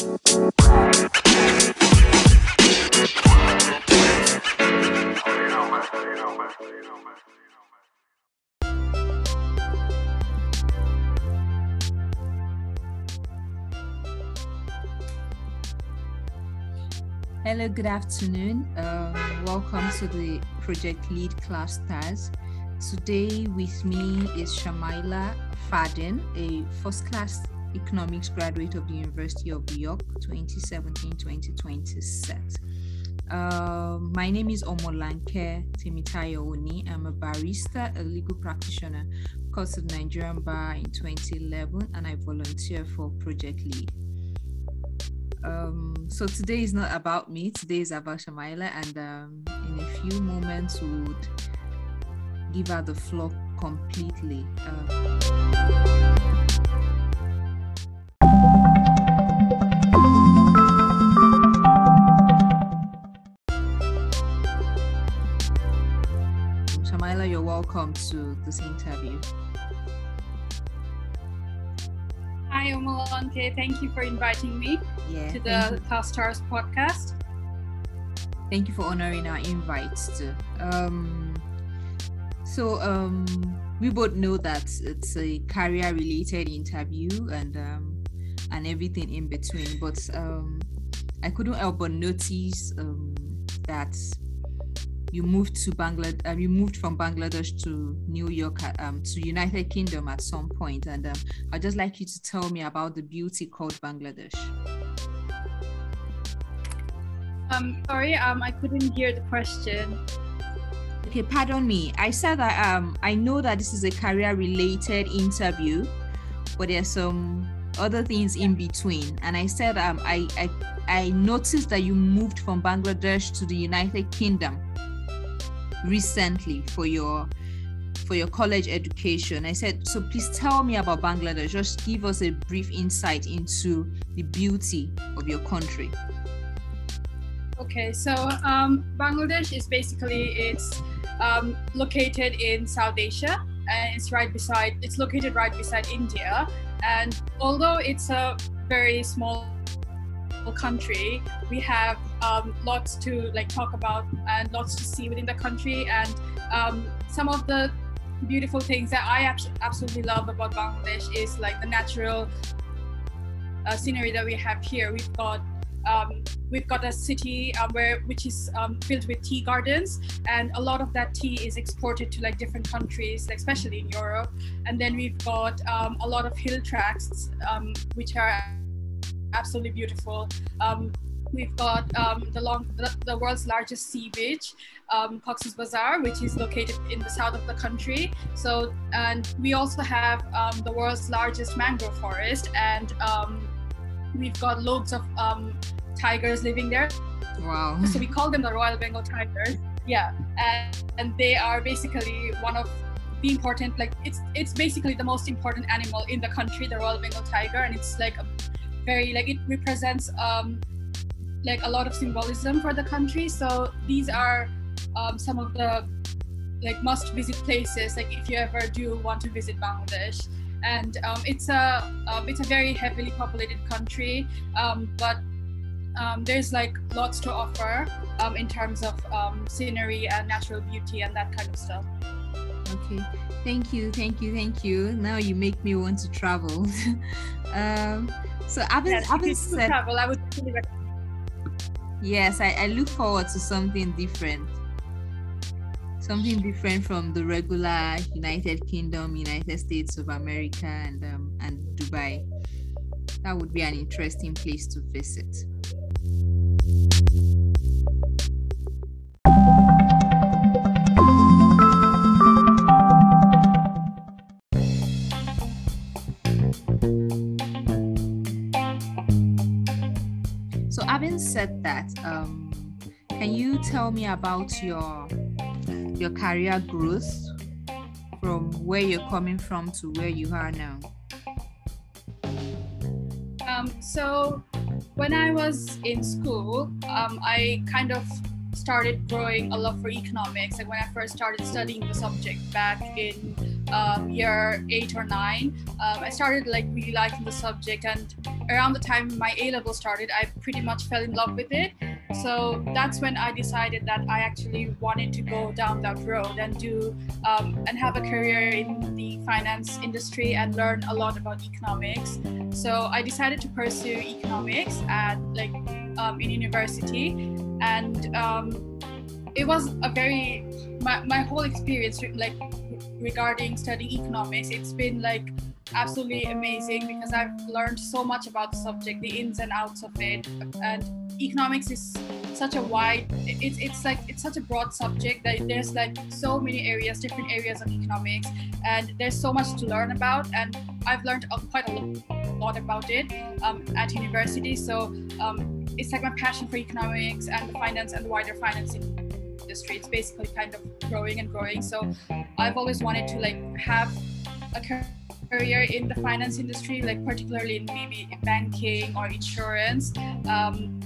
Hello, good afternoon. Um, welcome to the Project Lead Class Stars. Today with me is Shamaila Fadden, a first class economics graduate of the University of York 2017-2020 set. Uh, my name is Omolanke Temitayo Oni. I'm a barista, a legal practitioner, course of Nigerian Bar in 2011, and I volunteer for Project Lead. Um, so today is not about me. Today is about Shamaila, and um, in a few moments we would give her the floor completely. Um, Shamaila, you're welcome to this interview. Hi, Omalante. Thank you for inviting me Yeah, to the Class Stars podcast. thank you for honoring our invites too. Um, so um, we both know that it's a career related interview and um, and everything in between. But um, I couldn't help but notice um, that you moved to Bangladesh. Uh, you moved from Bangladesh to New York, um, to United Kingdom at some point, and um, I'd just like you to tell me about the beauty called Bangladesh. Um, sorry, um, I couldn't hear the question. Okay, pardon me. I said that um I know that this is a career related interview, but there's some other things in between. And I said um I I, I noticed that you moved from Bangladesh to the United Kingdom recently for your for your college education. I said, so please tell me about Bangladesh. Just give us a brief insight into the beauty of your country. Okay, so um, Bangladesh is basically it's um, located in South Asia, and it's right beside. It's located right beside India, and although it's a very small country, we have um, lots to like talk about and lots to see within the country, and um, some of the beautiful things that I abs- absolutely love about Bangladesh is like the natural uh, scenery that we have here. We've got um, we've got a city um, where which is um, filled with tea gardens, and a lot of that tea is exported to like different countries, especially in Europe. And then we've got um, a lot of hill tracts, um, which are absolutely beautiful. We've got um, the, long, the, the world's largest sea beach, um, Cox's Bazar, which is located in the south of the country. So, and we also have um, the world's largest mangrove forest, and um, we've got loads of um, tigers living there. Wow. So we call them the Royal Bengal tigers. Yeah, and, and they are basically one of the important, like it's it's basically the most important animal in the country, the Royal Bengal tiger, and it's like a very like it represents um, like a lot of symbolism for the country. So these are um, some of the like must visit places like if you ever do want to visit Bangladesh. And um, it's a um, it's a very heavily populated country, um, but um, there's like lots to offer um, in terms of um, scenery and natural beauty and that kind of stuff. Okay. Thank you, thank you, thank you. Now you make me want to travel. um, so having, Yes, if having you do said travel, I would definitely recommend yes, I, I look forward to something different. Something different from the regular United Kingdom, United States of America, and um, and Dubai. That would be an interesting place to visit. Can you tell me about your your career growth from where you're coming from to where you are now? Um, so when I was in school, um, I kind of started growing a love for economics. Like when I first started studying the subject back in um, year eight or nine, um, I started like really liking the subject. And around the time my A level started, I pretty much fell in love with it. So that's when I decided that I actually wanted to go down that road and do um, and have a career in the finance industry and learn a lot about economics. So I decided to pursue economics at like um, in university, and um, it was a very my, my whole experience like regarding studying economics. It's been like absolutely amazing because I've learned so much about the subject, the ins and outs of it, and economics is such a wide it's it's like it's such a broad subject that there's like so many areas different areas of economics and there's so much to learn about. And i've learned quite a lot about it um, at university. So um, it's like my passion for economics and finance and the wider financing industry. It's basically kind of growing and growing. So i've always wanted to like have a career in the finance industry like particularly in maybe banking or insurance. Um,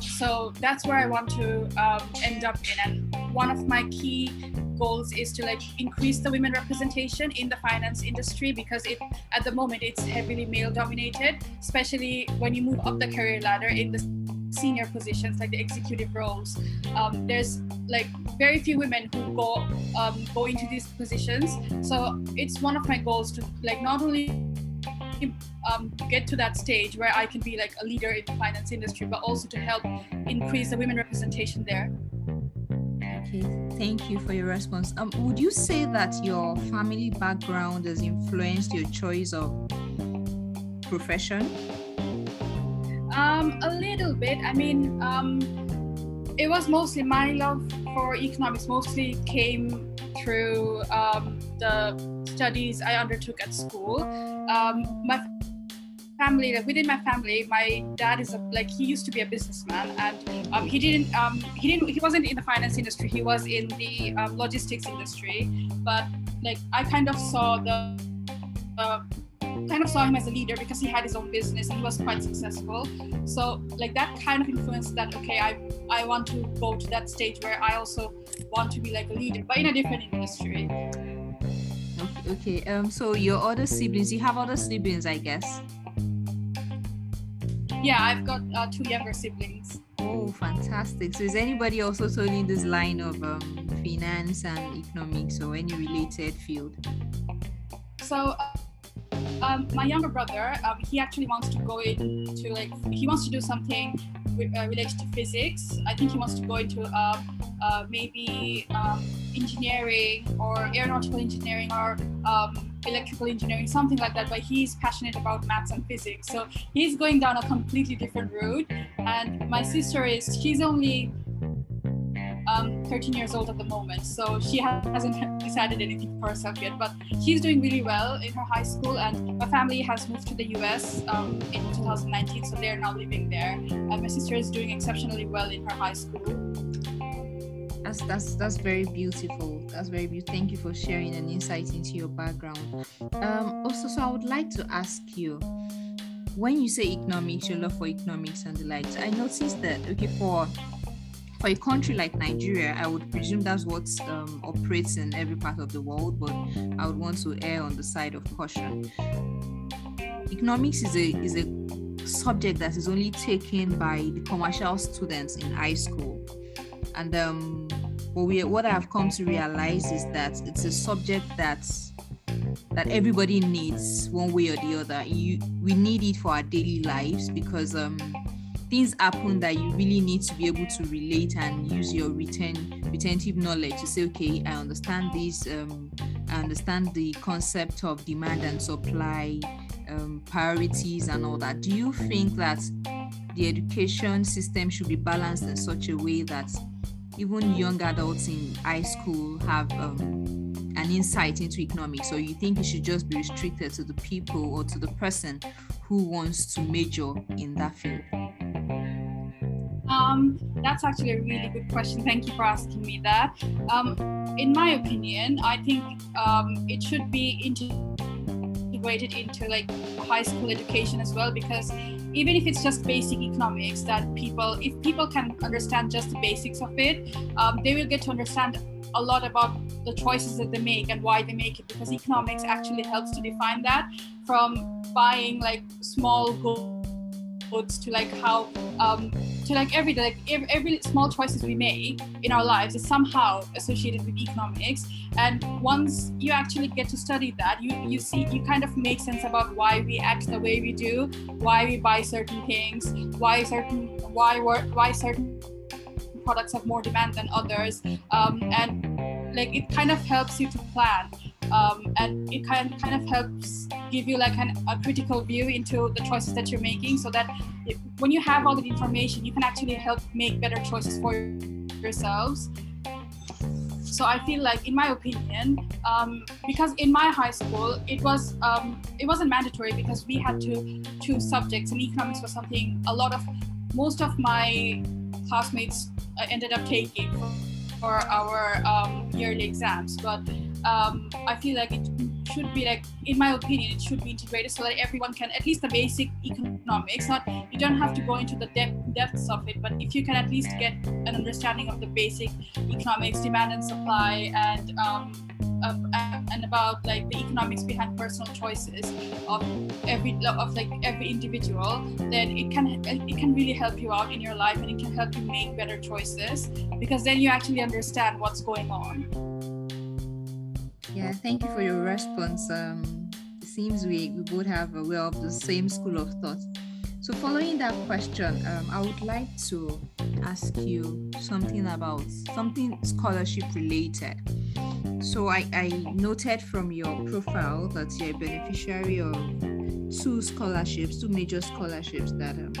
so that's where i want to um, end up in. And one of my key goals is to like increase the women representation in the finance industry because it at the moment it's heavily male dominated especially when you move up the career ladder in the senior positions like the executive roles um, there's like very few women who go um, go into these positions so it's one of my goals to like not only um, get to that stage where I can be like a leader in the finance industry, but also to help increase the women representation there. Okay, thank you for your response. Um, would you say that your family background has influenced your choice of profession? Um, a little bit. I mean, um, it was mostly my love for economics. Mostly came through um, the studies I undertook at school. Um, my family like within my family my dad is a like he used to be a businessman and um, he didn't um, he didn't he wasn't in the finance industry he was in the logistics industry but like i kind of saw the uh, kind of saw him as a leader because he had his own business and he was quite successful so like that kind of influenced that okay i i want to go to that stage where i also want to be like a leader but in a different industry okay um so your other siblings you have other siblings i guess yeah, I've got uh, two younger siblings. Oh, fantastic. So is anybody also in this line of um, finance and economics or any related field? So uh, um, my younger brother, um, he actually wants to go into like, he wants to do something uh, related to physics. I think he wants to go into uh, uh, maybe um, engineering or aeronautical engineering or um, electrical engineering, something like that. But he's passionate about maths and physics, so he's going down a completely different route. And my sister is she's only um, 13 years old at the moment, so she hasn't decided anything for herself yet. But she's doing really well in her high school, and my family has moved to the US um, in 2019, so they're now living there. And my sister is doing exceptionally well in her high school. That's that's that's very beautiful. That's very beautiful. Thank you for sharing an insight into your background. Um, also, so I would like to ask you when you say economics, your love for economics and the likes, I noticed that okay for for a country like Nigeria, I would presume that's what um, operates in every part of the world, but I would want to err on the side of caution. Economics is a is a subject that is only taken by the commercial students in high school, and um, what we what I've come to realize is that it's a subject that's that everybody needs one way or the other. You, we need it for our daily lives because um, things happen that you really need to be able to relate and use your return retentive knowledge to say okay i understand this um, i understand the concept of demand and supply um, priorities and all that. Do you think that the education system should be balanced in such a way that even young adults in high school have um, an insight into economics? Or you think it should just be restricted to the people or to the person who wants to major in that field um, that's actually a really good question. Thank you for asking me that. Um, in my opinion, I think um, it should be integrated into like high school education as well because even if it's just basic economics that people if people can understand just the basics of it um, they will get to understand a lot about the choices that they make and why they make it because economics actually helps to define that from buying like small goods to like how um, to like every day, like every, small choices we make in our lives is somehow associated with economics. And once you actually get to study that you you see you kind of make sense about why we act the way we do why we buy certain things why certain why why certain products have more demand than others. Um, and like it kind of helps you to plan um, and it kind kind of helps give you like an, a critical view into the choices that you're making so that it, when you have all the information you can actually help make better choices for yourselves. So i feel like in my opinion um, because in my high school it was um, it wasn't mandatory because we had to choose subjects and economics was something a lot of most of my classmates uh, ended up taking for our um, yearly exams. But um, I feel like it should be like, in my opinion, it should be integrated so that everyone can at least the basic economics. Not you don't have to go into the depth, depths of it, but if you can at least get an understanding of the basic economics, demand and supply, and um, of, and about like the economics behind personal choices of every of like every individual, then it can it can really help you out in your life and it can help you make better choices because then you actually understand what's going on. Yeah, thank you for your response. Um, it seems we, we both have a well of the same school of thought. So, following that question, um, I would like to ask you something about something scholarship related. So, I, I noted from your profile that you're a beneficiary of two scholarships, two major scholarships that um,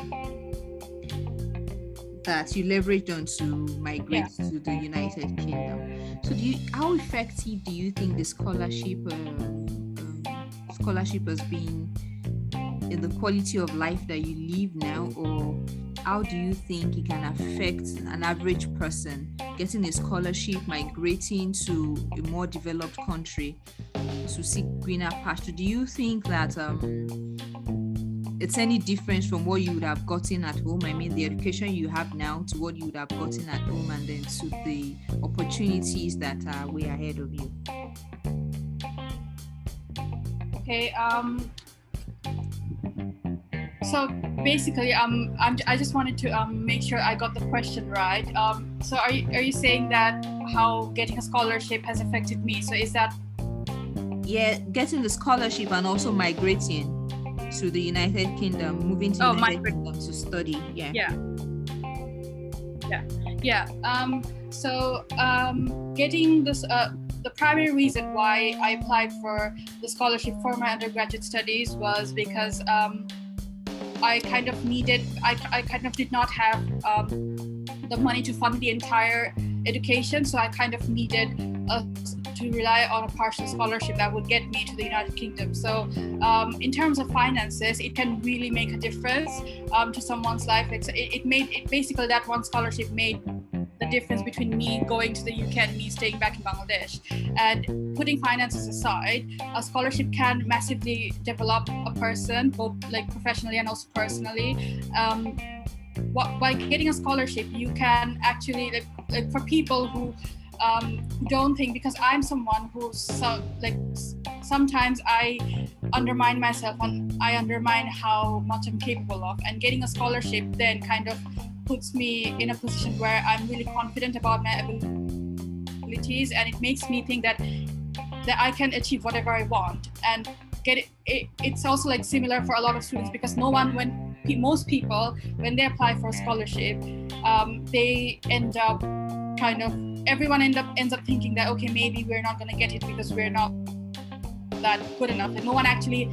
that you leveraged on to migrate yeah. to the United Kingdom. So, do you, how effective do you think the scholarship uh, scholarship has been in the quality of life that you live now, or how do you think it can affect an average person getting a scholarship, migrating to a more developed country to seek greener pasture? Do you think that um, it's any difference from what you would have gotten at home. I mean, the education you have now to what you would have gotten at home, and then to the opportunities that are way ahead of you. Okay. Um. So basically, um, I'm, I just wanted to um, make sure I got the question right. Um, so are you, are you saying that how getting a scholarship has affected me? So is that? Yeah, getting the scholarship and also migrating to the United Kingdom, moving to oh, United my- Kingdom to study. Yeah. Yeah. Yeah. Yeah. Um, so um, getting this, uh, the primary reason why I applied for the scholarship for my undergraduate studies was because um, I kind of needed, I, I kind of did not have um, the money to fund the entire education, so I kind of needed a to rely on a partial scholarship that would get me to the United Kingdom. So, um, in terms of finances, it can really make a difference um, to someone's life. It's, it, it made it basically that one scholarship made the difference between me going to the UK and me staying back in Bangladesh. And putting finances aside, a scholarship can massively develop a person, both like professionally and also personally. Um, what, by getting a scholarship, you can actually like, like for people who um, don't think because I'm someone who so, like sometimes I undermine myself and I undermine how much I'm capable of. And getting a scholarship then kind of puts me in a position where I'm really confident about my abilities, and it makes me think that that I can achieve whatever I want. And get it, it it's also like similar for a lot of students because no one when most people when they apply for a scholarship um, they end up kind of everyone end up ends up thinking that okay maybe we're not going to get it because we're not that good enough. And no one actually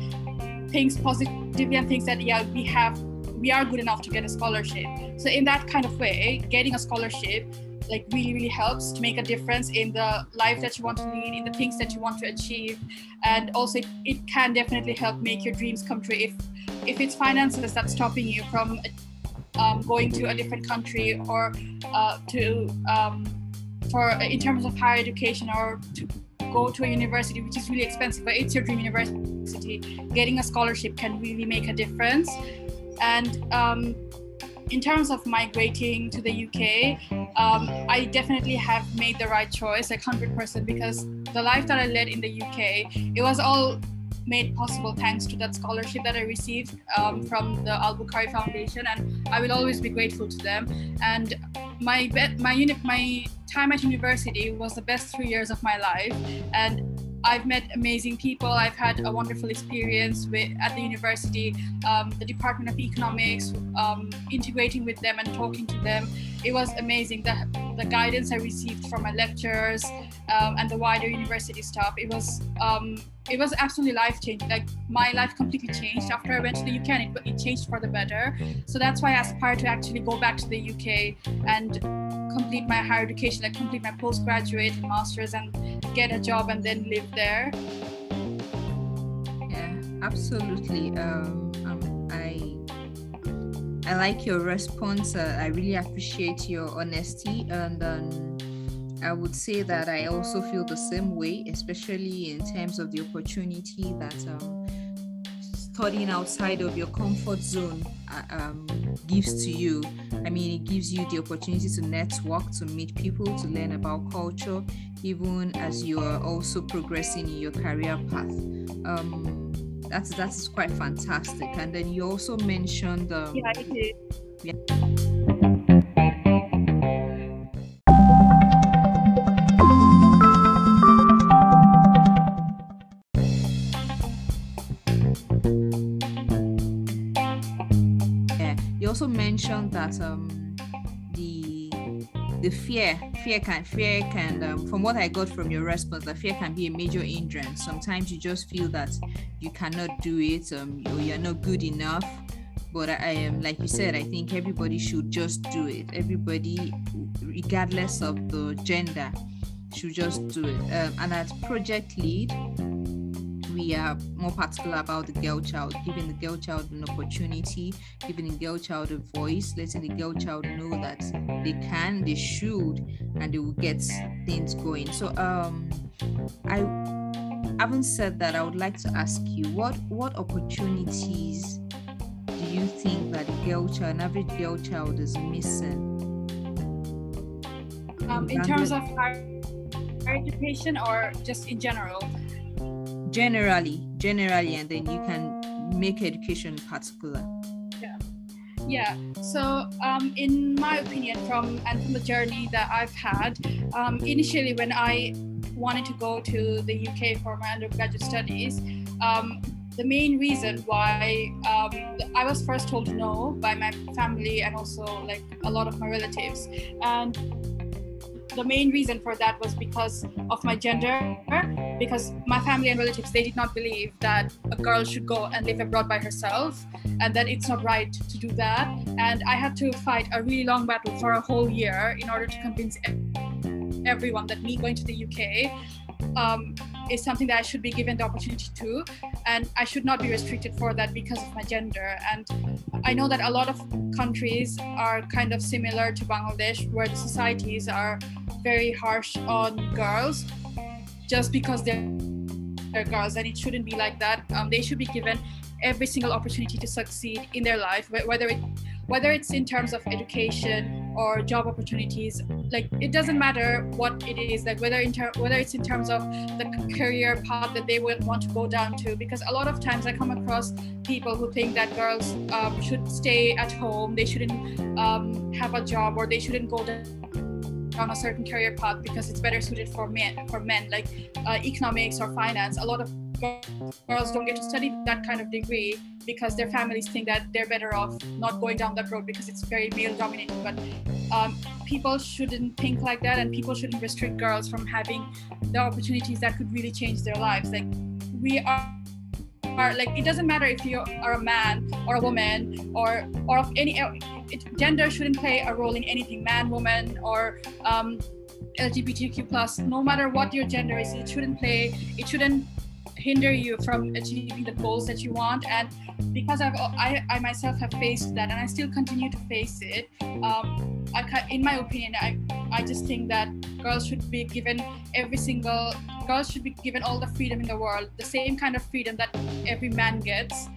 thinks positively and thinks that yeah we have we are good enough to get a scholarship. So in that kind of way getting a scholarship like really really helps to make a difference in the life that you want to lead in the things that you want to achieve. And also it, it can definitely help make your dreams come true. If if it's finances that's stopping you from um, going to a different country or uh, to um, for in terms of higher education or to go to a university which is really expensive but it's your dream university getting a scholarship can really make a difference. And um, in terms of migrating to the UK, um, I definitely have made the right choice, like 100%, because the life that I led in the UK, it was all made possible thanks to that scholarship that I received um, from the Albukhary Foundation, and I will always be grateful to them. And my be- my uni- my time at university was the best three years of my life, and I've met amazing people. I've had a wonderful experience with, at the university, um, the Department of Economics, um, integrating with them and talking to them. It was amazing. The, the guidance I received from my lecturers um, and the wider university staff, it was um, it was absolutely life changing. Like my life completely changed after I went to the UK, and it, it changed for the better. So that's why I aspire to actually go back to the UK and complete my higher education, like complete my postgraduate and masters, and get a job and then live there. Yeah, absolutely. Um, um, I I like your response. Uh, I really appreciate your honesty, and um, I would say that I also feel the same way, especially in terms of the opportunity that um, studying outside of your comfort zone uh, um, gives to you. I mean, it gives you the opportunity to network, to meet people, to learn about culture, even as you are also progressing in your career path. That's that's quite fantastic. And then you also mentioned. Um, yeah, I did. Yeah. you also mentioned that um, the the fear fear can fear can um, from what i got from your response that fear can be a major hindrance sometimes you just feel that you cannot do it um, or you're not good enough. But i am like you said i think everybody should just do it. Everybody regardless of the gender should just do it. Um, and as project lead we are more particular about the girl child, giving the girl child an opportunity, giving the girl child a voice, letting the girl child know that they can, they should, and they will get things going. So um I having said that, I would like to ask you what what opportunities do you think that a girl child, an average girl child is missing? Um, in terms of higher education or just in general? generally generally and then you can make education particular yeah yeah so um, in my opinion from and from the journey that i've had um, initially when i wanted to go to the uk for my undergraduate studies um, the main reason why um, I was first told no by my family and also like a lot of my relatives. And the main reason for that was because of my gender because my family and relatives they did not believe that a girl should go and live abroad by herself and that it's not right to do that and i had to fight a really long battle for a whole year in order to convince that me going to the uk um, is something that I should be given the opportunity to, and I should not be restricted for that because of my gender. And I know that a lot of countries are kind of similar to Bangladesh, where the societies are very harsh on girls just because they're, they're girls, and it shouldn't be like that. Um, they should be given every single opportunity to succeed in their life, whether it whether it's in terms of education or job opportunities like it doesn't matter what it is like whether in ter- whether it's in terms of the career path that they would want to go down to because a lot of times i come across people who think that girls um, should stay at home they shouldn't um, have a job or they shouldn't go down on a certain career path because it's better suited for men for men like uh, economics or finance. A lot of girls don't get to study that kind of degree because their families think that they're better off not going down that road because it's very male dominated. But um, people shouldn't think like that and people shouldn't restrict girls from having the opportunities that could really change their lives. Like we are are like it doesn't matter if you are a man or a woman or or of any it, gender shouldn't play a role in anything man woman or um, lgbtq plus. No matter what your gender is it shouldn't play it shouldn't hinder you from achieving the goals that you want and because I've I, I myself have faced that and I still continue to face it um, I, in my opinion I, I just think that girls should be given every single girls should be given all the freedom in the world the same kind of freedom that every man gets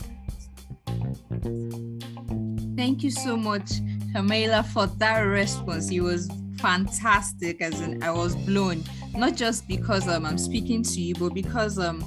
thank you so much Shamaila, for that response. It was fantastic, as in I was blown. Not just because um, I'm speaking to you, but because um,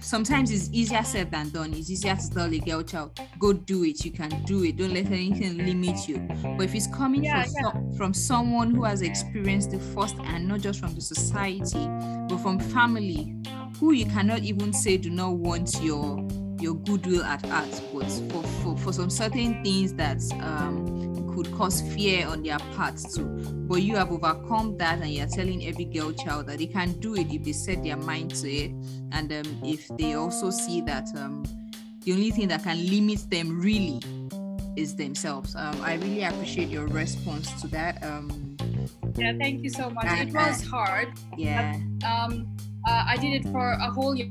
sometimes it's easier said than done. It's easier to tell a girl child, go do it. You can do it. Don't let anything limit you. But if it's coming Yeah, from, yeah. so- from someone who has experienced the first and not just from the society, but from family, who you cannot even say do not want your your goodwill at heart, but for, for, for some certain things that um, could cause fear on their part too. But you have overcome that, and you're telling every girl child that they can do it if they set their mind to it, and um, if they also see that um, the only thing that can limit them really is themselves. Um, I really appreciate your response to that. Um, Yeah, thank you so much. And- It was hard. yeah, Um, uh, I did it for a whole year.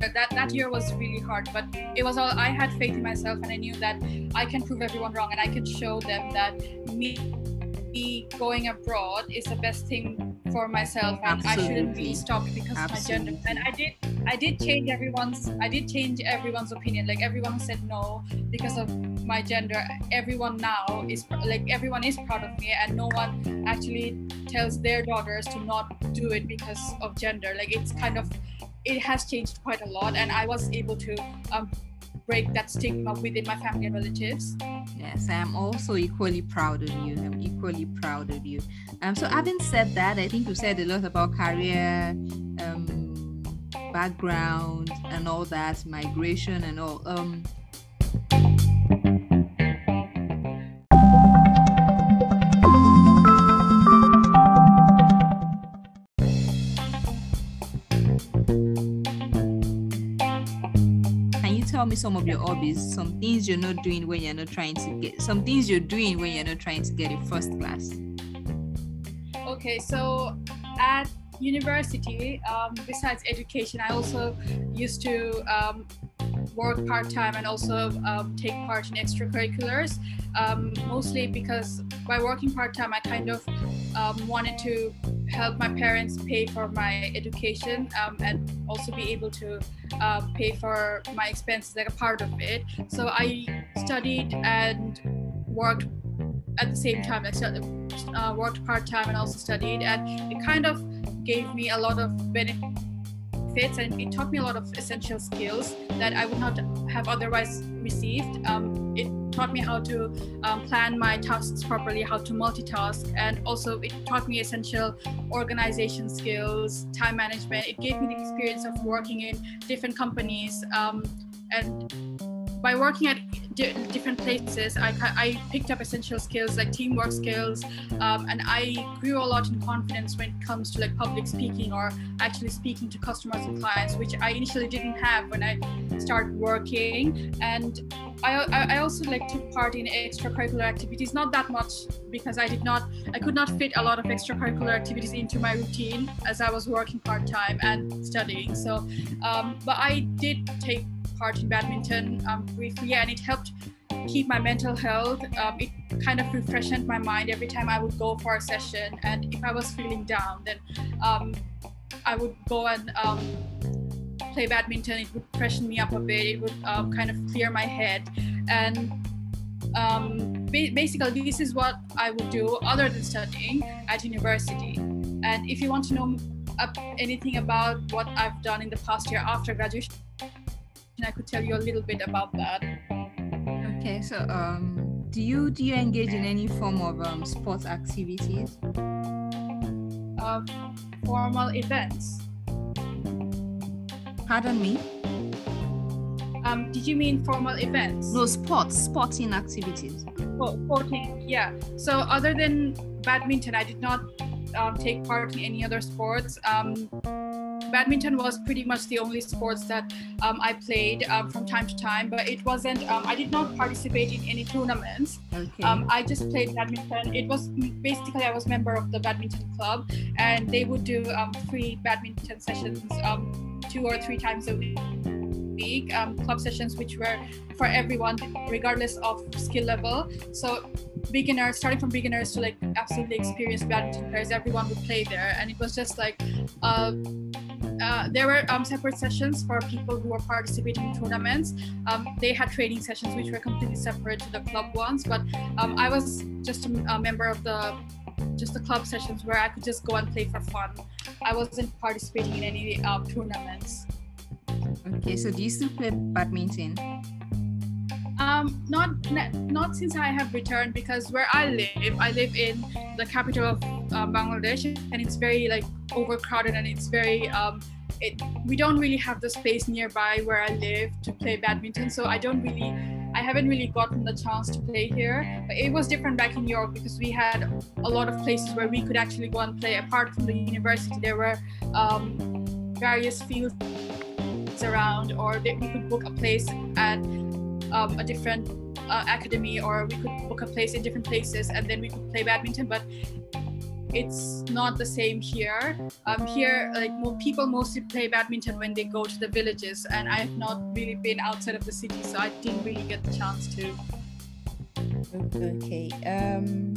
That that year was really hard, but it was all I had faith in myself, and I knew that I can prove everyone wrong, and I can show them that me, me going abroad is the best thing for myself, and I shouldn't be stopped because of my gender. And I did, I did change everyone's, I did change everyone's opinion. Like everyone said no because of my gender. Everyone now is like everyone is proud of me, and no one actually tells their daughters to not do it because of gender. Like it's kind of, it has changed quite a lot, and I was able to um, break that stigma within my family and relatives. Yes, I am also equally proud of you. I'm equally proud of you. Um, so having said that, I think you said a lot about career, um, background, and all that, migration and all. Um, me some of your hobbies? Some things you're not doing when you're not trying to get. Some things you're doing when you're not trying to get a first class. Okay, so at university, um, besides education, I also used to um, work part time and also um, take part in extracurriculars. Um, mostly because by working part time, I kind of um, wanted to help my parents pay for my education um, and also be able to uh, pay for my expenses, like a part of it. So I studied and worked at the same time. I stud- uh, worked part time and also studied, and it kind of gave me a lot of benefits and it taught me a lot of essential skills that I would not have otherwise received. Um, it taught me how to um, plan my tasks properly, how to multitask, and also it taught me essential organization skills, time management. It gave me the experience of working in different companies um, and by working at di- different places, I, I picked up essential skills like teamwork skills, um, and I grew a lot in confidence when it comes to like public speaking or actually speaking to customers and clients, which I initially didn't have when I started working. And I, I also like took part in extracurricular activities, not that much because I did not, I could not fit a lot of extracurricular activities into my routine as I was working part time and studying. So, um, but I did take part in badminton um, briefly, and it helped keep my mental health. Um, it kind of refreshed my mind every time I would go for a session, and if I was feeling down, then um, I would go and um, play badminton. It would freshen me up a bit. It would um, kind of clear my head, and um, ba- basically, this is what I would do other than studying at university. And if you want to know anything about what I've done in the past year after graduation, I could tell you a little bit about that. Okay, so um, do you do you engage in any form of um, sports activities? Uh, formal events. Pardon me. Um, did you mean formal events? No, sports, sporting activities. Oh, sporting, yeah. So other than badminton, I did not um, take part in any other sports. Um, badminton was pretty much the only sports that um, I played um, from time to time, but it wasn't. Um, I did not participate in any tournaments. Okay. Um, I just played badminton. It was basically I was member of the badminton club, and they would do um, free badminton sessions um, two or three times a week. Um, club sessions which were for everyone, regardless of skill level. So beginners, starting from beginners to like absolutely experienced badminton players, everyone would play there, and it was just like. Uh, uh, there were um, separate sessions for people who were participating in tournaments. Um, they had training sessions which were completely separate to the club ones, but um, I was just a, a, member of the just the club sessions where I could just go and play for fun. I wasn't participating in any uh, tournaments. Okay, so do you still play badminton? Um, not not since I have returned because where I live, I live in the capital of uh, Bangladesh, and it's very like overcrowded, and it's very um, it, we don't really have the space nearby where I live to play badminton. So I don't really, I haven't really gotten the chance to play here. But it was different back in York because we had a lot of places where we could actually go and play. Apart from the university, there were um, various fields around, or we could book a place at um, a different uh, academy or we could book a place in different places and then we could play badminton but it's not the same here. Um, here like more people mostly play badminton when they go to the villages and i've not really been outside of the city so i didn't really get the chance to. Okay um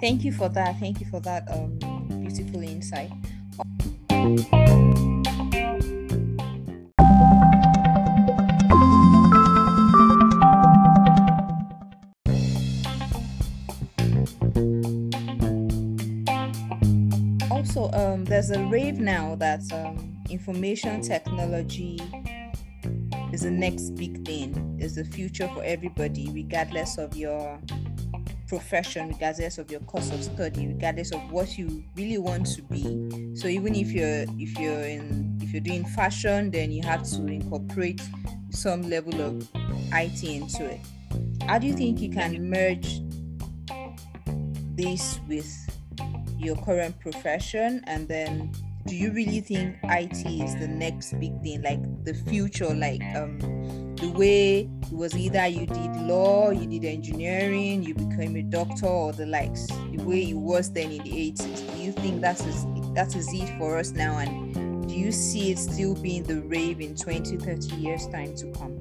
thank you for that thank you for that um beautiful insight there's a rave now that um, information technology is the next big thing, is the future for everybody, regardless of your profession, regardless of your course of study, regardless of what you really want to be. So even if you're if you're in if you're doing fashion, then you have to incorporate some level of IT into it. How do you think you can merge this with your current profession and then do you really think IT is the next big thing, like the future, like um, the way it was either you did law, you did engineering, you became a doctor, or the likes, the way it was then in the 80s? Do you think that is that is it for us now, and do you see it still being the rave in 20, 30 years time to come?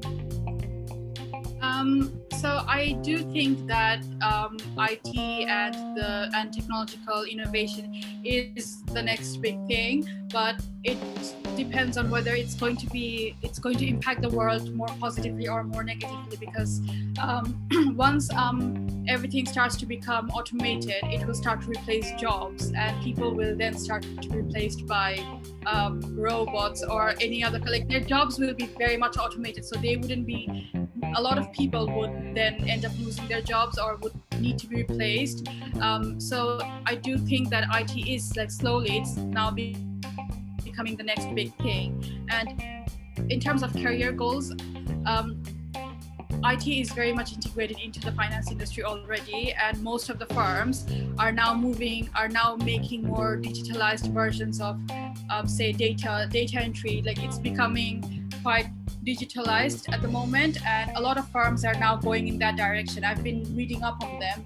Um, so I do think that um, IT and the and technological innovation is the next big thing, but it depends on whether it's going to be it's going to impact the world more positively or more negatively. Because um, once um, everything starts to become automated, it will start to replace jobs, and people will then start to be replaced by um, robots or any other. Like their jobs will be very much automated, so they wouldn't be a lot of people would then end up losing their jobs or would need to be replaced. Um, so I do think that IT is like slowly, it's now be- becoming the next big thing. And in terms of career goals, um, IT is very much integrated into the finance industry already, and most of the firms are now moving, are now making more digitalized versions of, um, say, data data entry. Like it's becoming quite digitalized at the moment, and a lot of firms are now going in that direction. I've been reading up on them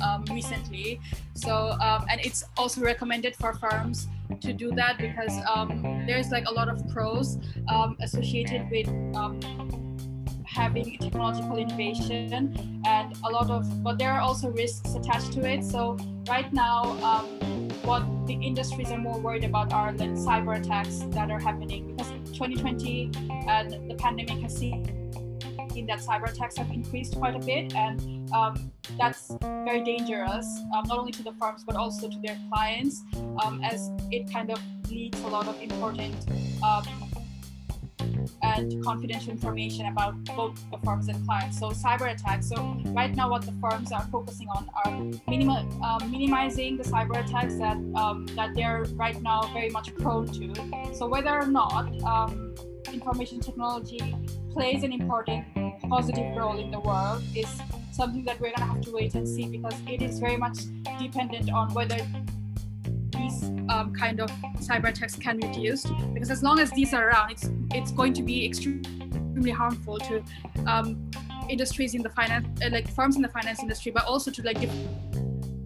um, recently. So, um, and it's also recommended for firms to do that because um, there's like a lot of pros um, associated with um, having technological innovation and a lot of, but there are also risks attached to it. So, right now, um, what the industries are more worried about are like cyber attacks that are happening because 2020 and the pandemic has seen that cyber attacks have increased quite a bit and um, that's very dangerous um, not only to the firms but also to their clients um, as it kind of leaks a lot of important um, and confidential information about both the firms and clients. So cyber attacks. So right now, what the firms are focusing on are minima, um, minimizing the cyber attacks that um, that they're right now very much prone to. So whether or not um, information technology plays an important positive role in the world is something that we're to have to wait and see because it is very much dependent on whether these um, kind of cyber attacks can be reduced because as long as these are around it's it's going to be extremely harmful to um, industries in the finance uh, like firms in the finance industry but also to like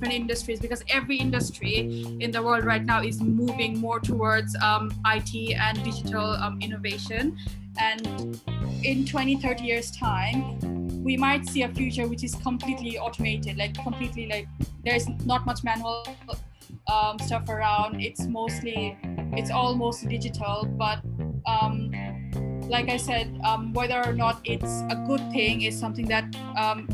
different industries because every industry in the world right now is moving more towards um, IT and digital um, innovation. And in 20, 30 years' time, we might see a future which is completely automated, like completely like there's not much manual um, stuff around. It's mostly, it's almost digital, but um, like I said, um, whether or not it's a good thing is something that um,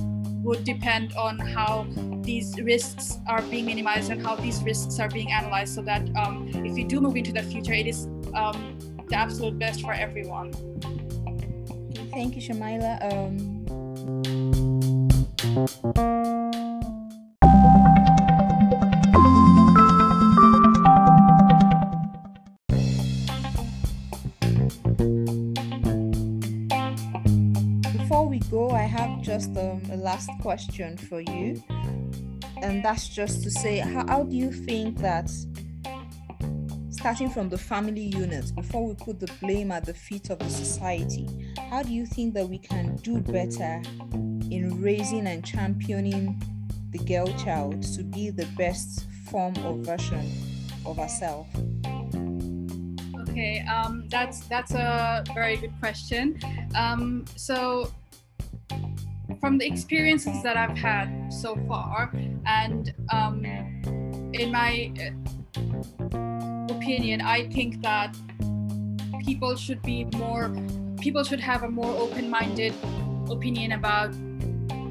would depend on how these risks are being minimized and how these risks are being analyzed so that um, if we do move into the future, it is um, the absolute best for everyone. Thank you, Shamaila. Um... just um, a last question for you, and that's just to say, how, how do you think that starting from the family unit, before we put the blame at the feet of the society, how do you think that we can do better in raising and championing the girl child to be the best form or version of herself? Okay, um, that's that's a very good question. Um, so from the experiences that I've had so far, and um, in my uh, opinion, I think that people should be more, people should have a more open-minded opinion about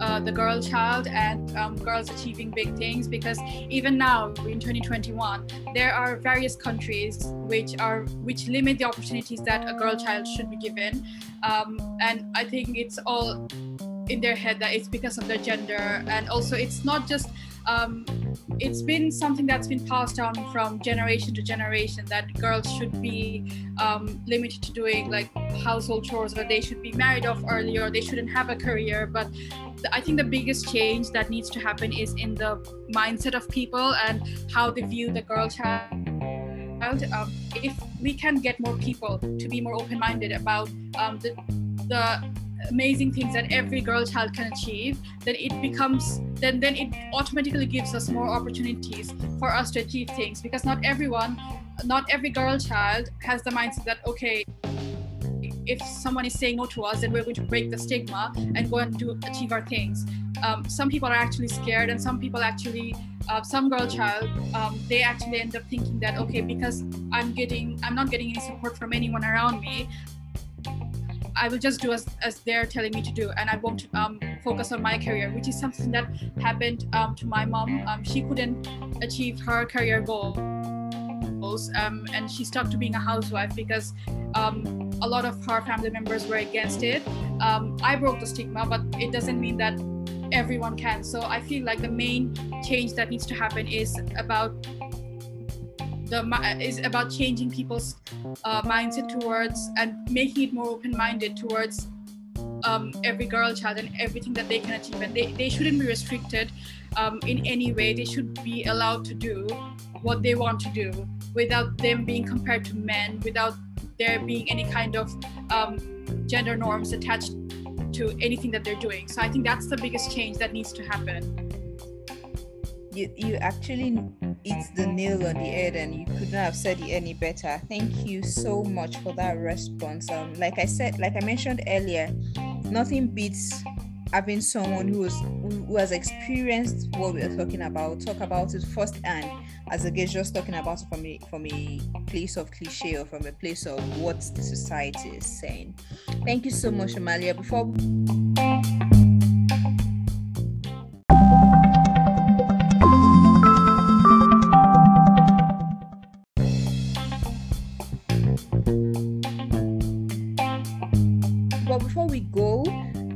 uh, the girl child and um, girls achieving big things because even now in 2021 there are various countries which are which limit the opportunities that a girl child should be given. Um, and i think it's all in their head that it's because of their gender. And also it's not just um, it's been something that's been passed down from generation to generation that girls should be um, limited to doing like household chores or they should be married off earlier or they shouldn't have a career but I think the biggest change that needs to happen is in the mindset of people and how they view the girl child. Um, if we can get more people to be more open-minded about um, the, the amazing things that every girl child can achieve then it becomes then then it automatically gives us more opportunities for us to achieve things. Because not everyone not every girl child has the mindset that okay if someone is saying no to us then we're going to break the stigma and go and do achieve our things. Um, some people are actually scared and some people actually uh, some girl child um, they actually end up thinking that okay because i'm getting i'm not getting any support from anyone around me I will just do as, as they're telling me to do, and I won't um, focus on my career, which is something that happened um, to my mom. Um, she couldn't achieve her career goals, um, and she stuck to being a housewife because um, a lot of her family members were against it. I broke the stigma, but it doesn't mean that everyone can. So I feel like the main change that needs to happen is about the is about changing people's uh, mindset towards and making it more open-minded towards um, every girl child and everything that they can achieve. And they, they shouldn't be restricted um, in any way. They should be allowed to do what they want to do without them being compared to men without there being any kind of um, gender norms attached to anything that they're doing. So i think that's the biggest change that needs to happen. You you actually it's the nail on the head and you could not have said it any better. Thank you so much for that response. Um like i said like i mentioned earlier nothing beats having someone who, was, who has experienced what we are talking about talk about it first, firsthand. As against just talking about it from a from a place of cliche or from a place of what the society is saying. Thank you so much Shamaila. Before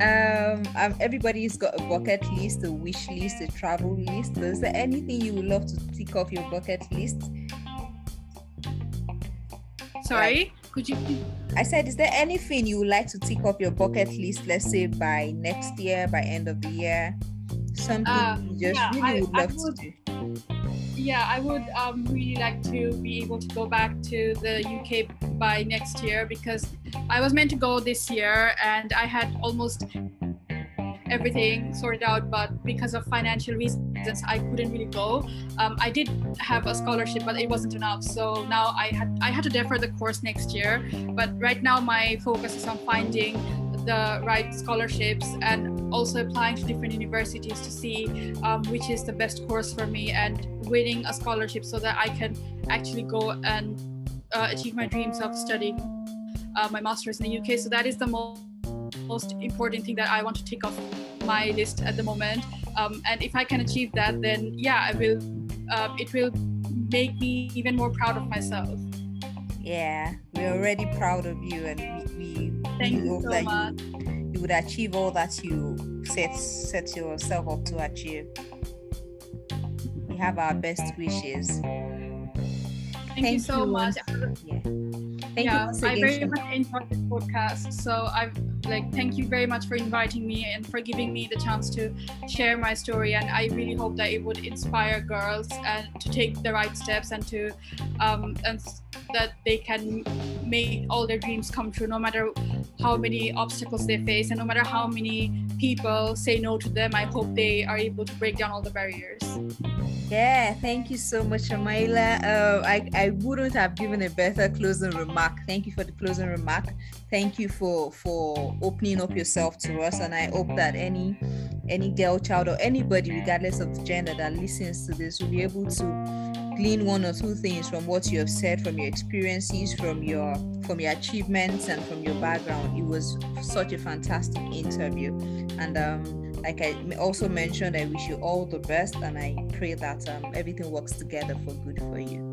um, um, everybody's got a bucket list, a wish list, a travel list. Is there anything you would love to tick off your bucket list? Sorry, like, could you? I said, is there anything you would like to tick off your bucket list? Let's say by next year, by end of the year, something uh, you just yeah, really I, would love would, to do. Yeah, I would um, really like to be able to go back to the UK by next year because I was meant to go this year and I had almost everything sorted out, but because of financial reasons, I couldn't really go. Um, I did have a scholarship, but it wasn't enough. So now I had I had to defer the course next year. But right now my focus is on finding the right scholarships and also applying to different universities to see um, which is the best course for me and winning a scholarship so that I can actually go and uh, achieve my dreams of studying uh, my master's in the UK. So that is the most most important thing that I want to tick off my list at the moment. Um, and if I can achieve that, then yeah, I will. Uh, it will make me even more proud of myself. Yeah, we're already proud of you, and we, we, Thank we hope so that much. You, you would achieve all that you set set yourself up to achieve. We have our best wishes. Thank, Thank you so you. much. Yeah. Thank yeah, I very much enjoyed this podcast. So I've like thank you very much for inviting me and for giving me the chance to share my story. And I really hope that it would inspire girls and to take the right steps and to um, and that they can make all their dreams come true, no matter how many obstacles they face and no matter how many people say no to them. I hope they are able to break down all the barriers. Yeah, thank you so much, Shamaila. Uh, I, I wouldn't have given a better closing remark. Thank you for the closing remark. Thank you for for opening up yourself to us. And I hope that any any girl, child, or anybody, regardless of the gender, that listens to this will be able to glean one or two things from what you have said, from your experiences, from your from your achievements, and from your background. It was such a fantastic interview, and um, like I also mentioned, I wish you all the best and I pray that um, everything works together for good for you.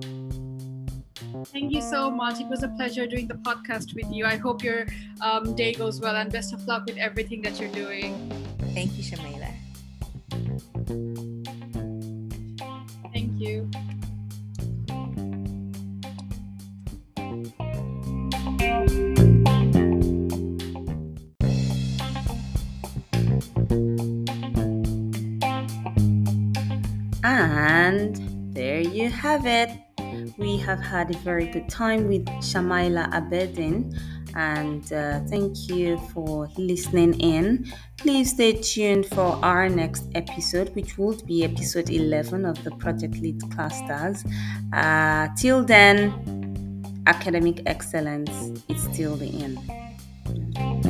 Thank you so much. It was a pleasure doing the podcast with you. I hope your um, day goes well and best of luck with everything that you're doing. Thank you, Shamaila. Thank you. And there you have it. We have had a very good time with Shamaila Abedin, and uh, thank you for listening in. Please stay tuned for our next episode, which will be episode 11 of the Project Lead Clusters. Uh, till then, academic excellence is still the end.